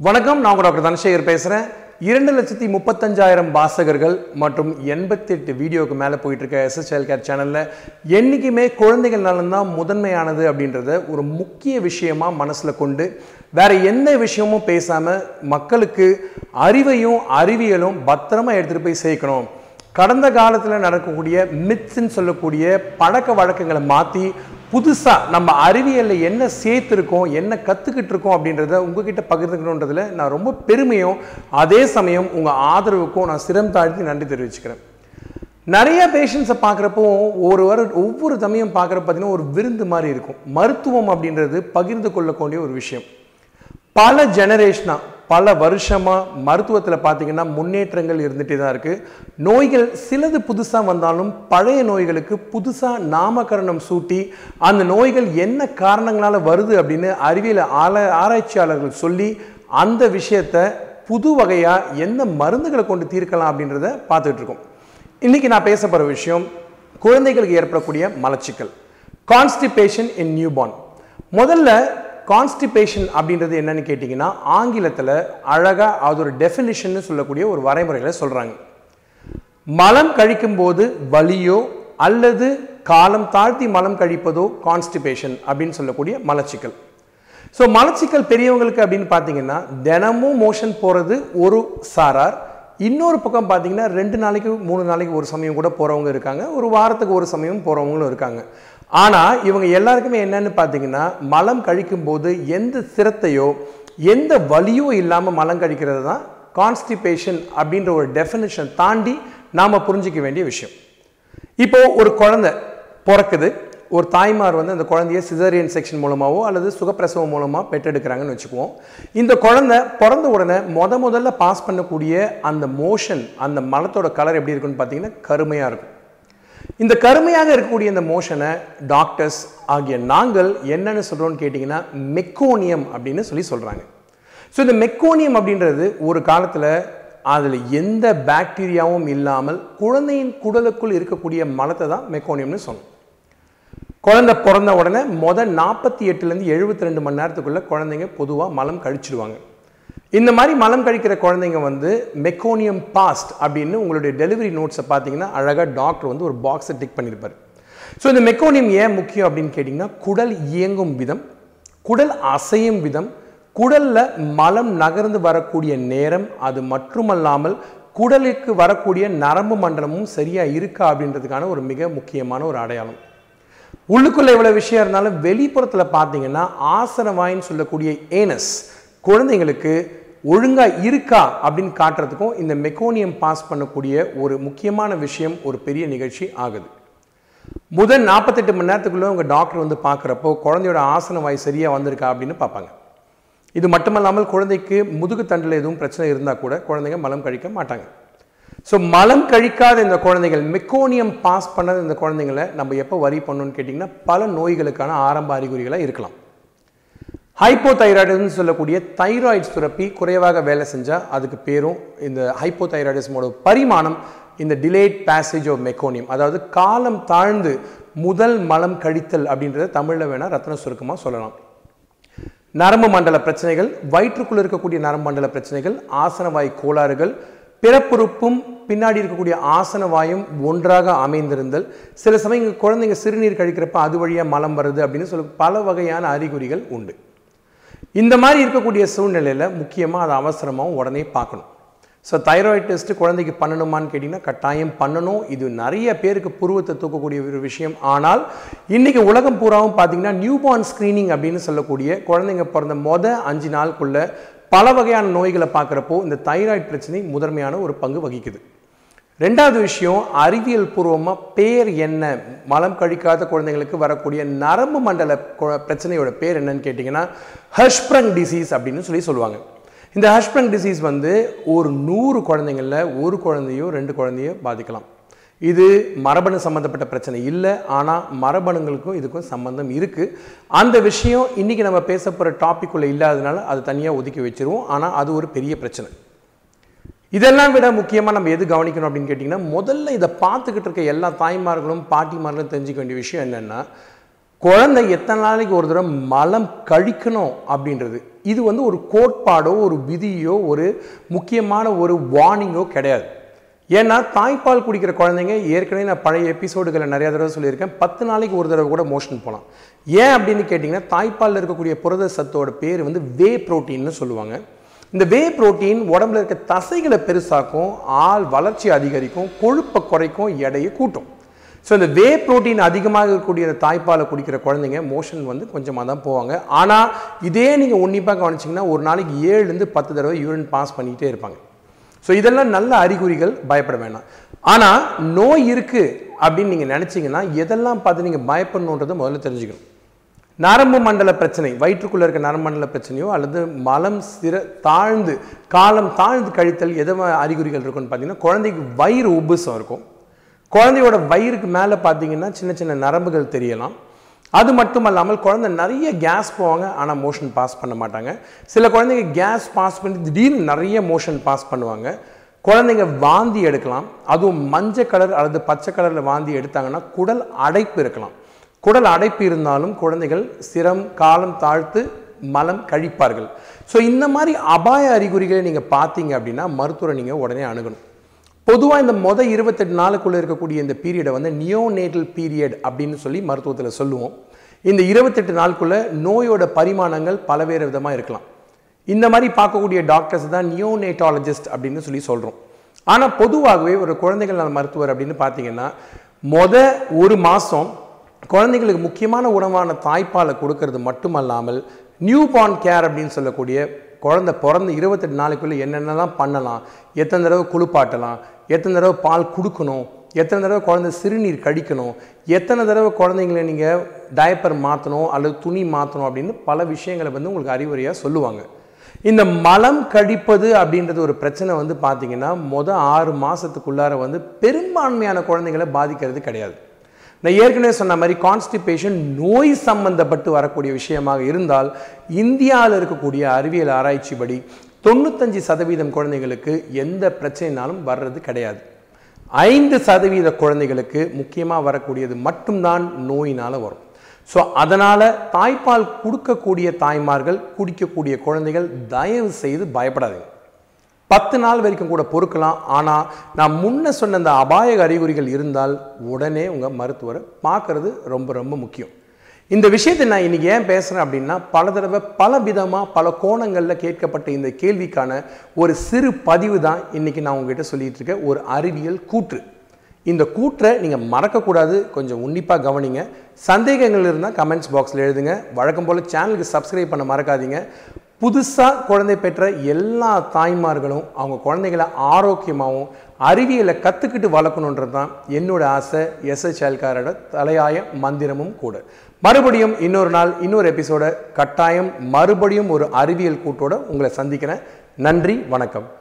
வணக்கம் நான் உங்க டாக்டர் தனசேகர் பேசுகிறேன் இரண்டு லட்சத்தி முப்பத்தஞ்சாயிரம் வாசகர்கள் மற்றும் எண்பத்தெட்டு வீடியோவுக்கு மேலே போயிட்டுருக்க எஸ்எஸ் எஸ்எஸ்எல் கேர் சேனலில் என்றைக்குமே குழந்தைகள் நலன் தான் முதன்மையானது அப்படின்றத ஒரு முக்கிய விஷயமா மனசில் கொண்டு வேறு எந்த விஷயமும் பேசாமல் மக்களுக்கு அறிவையும் அறிவியலும் பத்திரமாக எடுத்துகிட்டு போய் சேர்க்கணும். கடந்த காலத்தில் நடக்கக்கூடிய மித்ஸ்ன்னு சொல்லக்கூடிய பழக்க வழக்கங்களை மாற்றி புதுசாக நம்ம அறிவியலில் என்ன சேர்த்துருக்கோம் என்ன கற்றுக்கிட்டு இருக்கோம் அப்படின்றத உங்ககிட்ட பகிர்ந்துக்கணுன்றதில் நான் ரொம்ப பெருமையும் அதே சமயம் உங்கள் ஆதரவுக்கும் நான் சிரம் தாழ்த்தி நன்றி தெரிவிச்சுக்கிறேன். நிறைய பேஷண்ட்ஸை பார்க்குறப்போ ஒரு வர ஒவ்வொரு சமயம் பார்க்குறப்ப பார்த்தீங்கன்னா ஒரு விருந்து மாதிரி இருக்கும். மருத்துவம் அப்படின்றது பகிர்ந்து கொள்ளக்கூடிய ஒரு விஷயம். பல ஜெனரேஷனாக பல வருஷமாக மருத்துவத்தில் பார்த்தீங்கன்னா முன்னேற்றங்கள் இருந்துகிட்டே தான் இருக்குது நோய்கள் சிலது புதுசாக வந்தாலும் பழைய நோய்களுக்கு புதுசாக நாமகரணம் சூட்டி அந்த நோய்கள் என்ன காரணங்களால் வருது அப்படின்னு அறிவியல் ஆல ஆராய்ச்சியாளர்கள் சொல்லி அந்த விஷயத்தை புது வகையாக எந்த மருந்துகளை கொண்டு தீர்க்கலாம் அப்படின்றத பார்த்துட்டு இருக்கோம். இன்றைக்கி நான் பேச போகிற விஷயம் குழந்தைகளுக்கு ஏற்படக்கூடிய மலச்சிக்கல். கான்ஸ்டிபேஷன் இன் நியூபார்ன் முதல்ல கான்ஸ்டிபேஷன் அப்படின்றது என்னன்னு கேட்டிங்கன்னா ஆங்கிலத்தில் அழகாக அது ஒரு டெஃபினிஷன்னு சொல்லக்கூடிய ஒரு வரைமுறையில் சொல்கிறாங்க மலம் கழிக்கும் போது வலியோ அல்லது காலம் தாழ்த்தி மலம் கழிப்பதோ கான்ஸ்டிபேஷன் அப்படின்னு சொல்லக்கூடிய மலச்சிக்கல். ஸோ மலச்சிக்கல் பெரியவங்களுக்கு அப்படின்னு பார்த்தீங்கன்னா தினமும் மோஷன் போகிறது ஒரு சாரார். இன்னொரு பக்கம் பார்த்தீங்கன்னா ரெண்டு நாளைக்கு மூணு நாளைக்கு ஒரு சமயம் கூட போகிறவங்க இருக்காங்க. ஒரு வாரத்துக்கு ஒரு சமயம் போகிறவங்களும் இருக்காங்க. ஆனால் இவங்க எல்லாருக்குமே என்னன்னு பார்த்தீங்கன்னா மலம் கழிக்கும் போது எந்த சிரத்தையோ எந்த வலியோ இல்லாமல் மலம் கழிக்கிறது தான் கான்ஸ்டிபேஷன் அப்படின்ற ஒரு டெஃபினேஷன் தாண்டி நாம் புரிஞ்சிக்க வேண்டிய விஷயம். இப்போ ஒரு குழந்தை பிறக்குது. ஒரு தாய்மார் வந்து அந்த குழந்தைய சிசரியன் செக்ஷன் மூலமாகவோ அல்லது சுகப்பிரசவம் மூலமாக பெற்றெடுக்கிறாங்கன்னு வச்சுக்குவோம். இந்த குழந்தை பிறந்த உடனே முத முதல்ல பாஸ் பண்ணக்கூடிய அந்த மோஷன் அந்த மலத்தோட கலர் எப்படி இருக்குன்னு பார்த்தீங்கன்னா கருமையாக இருக்கும். இந்த கருமையாக இருக்கக்கூடிய இந்த மோஷனை டாக்டர்ஸ் ஆகிய நாங்கள் என்னென்னு சொல்கிறோம்னு கேட்டிங்கன்னா மெக்கோனியம் அப்படின்னு சொல்லி சொல்கிறாங்க ஸோ இந்த மெக்கோனியம் அப்படின்றது ஒரு காலத்தில் அதில் எந்த பாக்டீரியாவும் இல்லாமல் குழந்தையின் குடலுக்குள் இருக்கக்கூடிய மலத்தை தான் மெக்கோனியம்னு சொன்னோம். குழந்தை பிறந்த உடனே மொதல் நாற்பத்தி எட்டுலேருந்து எழுபத்தி ரெண்டு மணி நேரத்துக்குள்ளே குழந்தைங்க பொதுவாக மலம் கழிச்சிடுவாங்க இந்த மாதிரி மலம் கழிக்கிற குழந்தைங்க வந்து மெக்கோனியம் பாஸ்ட் அப்படின்னு உங்களுடைய டெலிவரி நோட்ஸை பார்த்தீங்கன்னா அழகாக டாக்டர் வந்து ஒரு பாக்ஸை டிக் பண்ணியிருப்பார் ஸோ இந்த மெக்கோனியம் ஏன் முக்கியம் அப்படின்னு கேட்டிங்கன்னா குடல் இயங்கும் விதம் குடல் அசையும் விதம் குடலில் மலம் நகர்ந்து வரக்கூடிய நேரம் அது மட்டுமல்லாமல் குடலுக்கு வரக்கூடிய நரம்பு மண்டலமும் சரியாக இருக்கா அப்படின்றதுக்கான ஒரு மிக முக்கியமான ஒரு அடையாளம். உள்ளுக்குள்ளே இவ்வளோ விஷயம் இருந்தாலும் வெளிப்புறத்தில் பார்த்தீங்கன்னா ஆசனவாயின்னு சொல்லக்கூடிய ஏனஸ் குழந்தைங்களுக்கு ஒழுங்காக இருக்கா அப்படின்னு காட்டுறதுக்கும் இந்த மெக்கோனியம் பாஸ் பண்ணக்கூடிய ஒரு முக்கியமான விஷயம் ஒரு பெரிய நிகழ்ச்சி ஆகுது. முதல் நாற்பத்தெட்டு மணி நேரத்துக்குள்ளே உங்கள் டாக்டர் வந்து பார்க்குறப்போ குழந்தையோட ஆசன வாய் சரியாக வந்திருக்கா அப்படின்னு பார்ப்பாங்க. இது மட்டுமல்லாமல் குழந்தைக்கு முதுகு தண்டில் எதுவும் பிரச்சனை இருந்தால் கூட குழந்தைங்க மலம் கழிக்க மாட்டாங்க. ஸோ மலம் கழிக்காத இந்த குழந்தைகள் மெக்கோனியம் பாஸ் பண்ணாத இந்த குழந்தைங்களை நம்ம எப்போ வரி பண்ணணும்னு கேட்டிங்கன்னா பல நோய்களுக்கான ஆரம்ப அறிகுறிகளாக இருக்கலாம். ஹைப்போதைராய்டுன்னு சொல்லக்கூடிய தைராய்டு சுரப்பி குறைவாக வேலை செஞ்சால் அதுக்கு பேரும் இந்த ஹைப்போதைராய்டிசமோட பரிமாணம் இந்த டிலேட் பேசேஜ் ஆஃப் மெக்கோனியம் அதாவது காலம் தாழ்ந்து முதல் மலம் கழித்தல் அப்படின்றத தமிழில் வேணால் ரத்ன சுருக்கமாக சொல்லலாம். நரம்பு மண்டல பிரச்சனைகள் வயிற்றுக்குள்ளே இருக்கக்கூடிய நரம்பு மண்டல பிரச்சனைகள் ஆசனவாய் கோளாறுகள் பிறப்புறுப்பும் பின்னாடி இருக்கக்கூடிய ஆசன வாயும் ஒன்றாக அமைந்திருந்தல். சில சமயம் குழந்தைங்க சிறுநீர் கழிக்கிறப்ப அது வழியாக மலம் வருது அப்படின்னு சொல்லி பல வகையான அறிகுறிகள் உண்டு. இந்த மாதிரி இருக்கக்கூடிய சூழ்நிலையில் முக்கியமாக அதை அவசரமாகவும் உடனே பார்க்கணும். ஸோ தைராய்டு டெஸ்ட்டு குழந்தைக்கு பண்ணணுமான்னு கேட்டிங்கன்னா கட்டாயம் பண்ணணும். இது நிறைய பேருக்கு புருவத்தை தூக்கக்கூடிய ஒரு விஷயம். ஆனால் இன்றைக்கி உலகம் பூராவும் பார்த்தீங்கன்னா நியூபார்ன் ஸ்க்ரீனிங் அப்படின்னு சொல்லக்கூடிய குழந்தைங்க பிறந்த மொதல் அஞ்சு நாளுக்குள்ளே பல வகையான நோய்களை பார்க்குறப்போ இந்த தைராய்டு பிரச்சனை முதன்மையான ஒரு பங்கு வகிக்குது. ரெண்டாவது விஷயம் அறிவியல் பூர்வமாக பேர் என்ன? மலம் கழிக்காத குழந்தைங்களுக்கு வரக்கூடிய நரம்பு மண்டல பிரச்சனையோட பேர் என்னன்னு கேட்டிங்கன்னா ஹஷ்ப்ரங் டிசீஸ் அப்படின்னு சொல்லி சொல்லுவாங்க. இந்த ஹஷ்ப்ரங் டிசீஸ் வந்து ஒரு நூறு குழந்தைங்களில் ஒரு குழந்தையோ ரெண்டு குழந்தையோ பாதிக்கலாம். இது மரபணு சம்மந்தப்பட்ட பிரச்சனை இல்லை ஆனால் மரபணுங்களுக்கும் இதுக்கும் சம்மந்தம் இருக்குது அந்த விஷயம் இன்றைக்கி நம்ம பேச போகிற டாப்பிக்குள்ளே இல்லாததுனால அது தனியாக ஒதுக்கி வச்சுருவோம். ஆனால் அது ஒரு பெரிய பிரச்சனை. இதெல்லாம் விட முக்கியமாக நம்ம எது கவனிக்கணும் அப்படின்னு கேட்டிங்கன்னா முதல்ல இதை பார்த்துக்கிட்டு இருக்க எல்லா தாய்மார்களும் பாட்டிமார்களும் தெரிஞ்சுக்க வேண்டிய விஷயம் என்னென்னா குழந்தை எத்தனை நாளைக்கு ஒரு தடவை மலம் கழிக்கணும் அப்படின்றது. இது வந்து ஒரு கோட்பாடோ ஒரு விதியோ ஒரு முக்கியமான ஒரு வார்னிங்கோ கிடையாது. ஏன்னா தாய்ப்பால் குடிக்கிற குழந்தைங்க ஏற்கனவே நான் பழைய எபிசோடுகளை நிறையா தடவை சொல்லியிருக்கேன். பத்து நாளைக்கு ஒரு தடவை கூட மோஷன் போகலாம் ஏன் அப்படின்னு கேட்டிங்கன்னா தாய்ப்பாலில் இருக்கக்கூடிய புரத சத்தோட பேர் வந்து வே புரோட்டீன்னு சொல்லுவாங்க. இந்த வே புரோட்டீன் உடம்புல இருக்க தசைகளை பெருசாக்கும் ஆள் வளர்ச்சி அதிகரிக்கும் கொழுப்பை குறைக்கும் எடையை கூட்டும். ஸோ இந்த வே புரோட்டீன் அதிகமாக இருக்கக்கூடிய இந்த தாய்ப்பாலை குடிக்கிற குழந்தைங்க மோஷன் வந்து கொஞ்சமாக தான் போவாங்க. ஆனால் இதே நீங்கள் உன்னிப்பாக கவனிச்சிங்கன்னா ஒரு நாளைக்கு ஏழுலேருந்து பத்து தடவை யூரின் பாஸ் பண்ணிகிட்டே இருப்பாங்க. ஸோ இதெல்லாம் நல்ல அறிகுறிகள் பயப்பட வேணாம். ஆனால் நோய் இருக்குது அப்படின்னு நீங்கள் நினச்சிங்கன்னா எதெல்லாம் பார்த்து நீங்கள் பயப்படணுன்றதை முதல்ல தெரிஞ்சுக்கணும். நரம்பு மண்டல பிரச்சனை வயிற்றுக்குள்ளே இருக்க நரம்பு மண்டல பிரச்சனையோ அல்லது மலம் சிற தாழ்ந்து காலம் தாழ்ந்து கழித்தல் எதை அறிகுறிகள் இருக்குன்னு பார்த்தீங்கன்னா குழந்தைக்கு வயிறு உபுசம் இருக்கும். குழந்தையோட வயிறுக்கு மேலே பார்த்தீங்கன்னா சின்ன சின்ன நரம்புகள் தெரியலாம். அது மட்டும் அல்லாமல் குழந்தை நிறைய கேஸ் போவாங்க ஆனால் மோஷன் பாஸ் பண்ண மாட்டாங்க. சில குழந்தைங்க கேஸ் பாஸ் பண்ணி திடீர்னு நிறைய மோஷன் பாஸ் பண்ணுவாங்க. குழந்தைங்க வாந்தி எடுக்கலாம். அதுவும் மஞ்சள் கலர் அல்லது பச்சை கலரில் வாந்தி எடுத்தாங்கன்னா குடல் அடைப்பு இருக்கலாம். குடல் அடைப்பு இருந்தாலும் குழந்தைகள் சிரம் காலம் தாழ்த்து மலம் கழிப்பார்கள். ஸோ இந்த மாதிரி அபாய அறிகுறிகளை நீங்கள் பார்த்தீங்க அப்படின்னா மருத்துவரை நீங்கள் உடனே அணுகணும். பொதுவாக இந்த மொதல் இருபத்தெட்டு நாளுக்குள்ளே இருக்கக்கூடிய இந்த பீரியடை வந்து நியோநேட்டல் பீரியட் அப்படின்னு சொல்லி மருத்துவத்தில் சொல்லுவோம். இந்த இருபத்தெட்டு நாளுக்குள்ளே நோயோட பரிமாணங்கள் பலவேறு விதமாக இருக்கலாம். இந்த மாதிரி பார்க்கக்கூடிய டாக்டர்ஸ் தான் நியோநேட்டாலஜிஸ்ட் அப்படின்னு சொல்லி சொல்கிறோம் ஆனால் பொதுவாகவே ஒரு குழந்தைகள் நல மருத்துவர் அப்படின்னு பார்த்தீங்கன்னா மொதல் ஒரு மாதம் குழந்தைங்களுக்கு முக்கியமான உணவான தாய்ப்பாலை கொடுக்கறது மட்டுமல்லாமல் நியூ பார்ன் கேர் அப்படின்னு சொல்லக்கூடிய குழந்தை பிறந்த இருபத்தெட்டு நாளைக்குள்ளே என்னென்னலாம் பண்ணலாம் எத்தனை தடவை குளிப்பாட்டலாம் எத்தனை தடவை பால் கொடுக்கணும் எத்தனை தடவை குழந்தை சிறுநீர் கழிக்கணும் எத்தனை தடவை குழந்தைங்களை நீங்கள் டயப்பர் மாற்றணும் அல்லது துணி மாற்றணும் அப்படின்னு பல விஷயங்களை வந்து உங்களுக்கு அறிவுரையாக சொல்லுவாங்க. இந்த மலம் கழிப்பது அப்படின்றது ஒரு பிரச்சனை வந்து பார்த்தீங்கன்னா மொதல் ஆறு மாதத்துக்குள்ளார வந்து பெரும்பான்மையான குழந்தைங்களை பாதிக்கிறது கிடையாது. நான் ஏற்கனவே சொன்ன மாதிரி கான்ஸ்டிபேஷன் நோய் சம்பந்தப்பட்டு வரக்கூடிய விஷயமாக இருந்தால் இந்தியாவில் இருக்கக்கூடிய அறிவியல் ஆராய்ச்சிப்படி தொண்ணூத்தஞ்சு சதவீதம் குழந்தைகளுக்கு எந்த பிரச்சனைனாலும் வர்றது கிடையாது. ஐந்து சதவீத குழந்தைகளுக்கு முக்கியமாக வரக்கூடியது மட்டும்தான் நோயினால் வரும். ஸோ அதனால் தாய்ப்பால் கொடுக்கக்கூடிய தாய்மார்கள் குடிக்கக்கூடிய குழந்தைகள் தயவு செய்து பயப்படாதீங்க. பத்து நாள் வரைக்கும் கூட பொறுக்கலாம். ஆனால் நான் முன்ன சொன்ன அந்த அபாய அறிகுறிகள் இருந்தால் உடனே உங்கள் மருத்துவரை பார்க்கறது ரொம்ப ரொம்ப முக்கியம். இந்த விஷயத்தை நான் இன்றைக்கி ஏன் பேசுகிறேன் அப்படின்னா பல தடவை பல விதமாக பல கோணங்களில் கேட்கப்பட்ட இந்த கேள்விக்கான ஒரு சிறு பதிவு தான் இன்றைக்கி நான் உங்ககிட்ட சொல்லிகிட்டு இருக்க ஒரு அறிவியல் கூற்று. இந்த கூற்றை நீங்கள் மறக்கக்கூடாது. கொஞ்சம் உன்னிப்பாக கவனிங்க. சந்தேகங்கள் இருந்தால் கமெண்ட்ஸ் பாக்ஸில் எழுதுங்க. வழக்கம் போல் சேனலுக்கு சப்ஸ்கிரைப் பண்ண மறக்காதீங்க. புதுசாக குழந்தை பெற்ற எல்லா தாய்மார்களும் அவங்க குழந்தைகளை ஆரோக்கியமாகவும் அறிவியலை கற்றுக்கிட்டு வளர்க்கணுன்றது தான் என்னோட ஆசை. எஸ்எச்எல்காரோட தலையாய மந்திரமும் கூட. மறுபடியும் இன்னொரு நாள் இன்னொரு எபிசோட கட்டாயம் மறுபடியும் ஒரு அறிவியல் கூட்டோட உங்களை சந்திக்கிறேன். நன்றி வணக்கம்.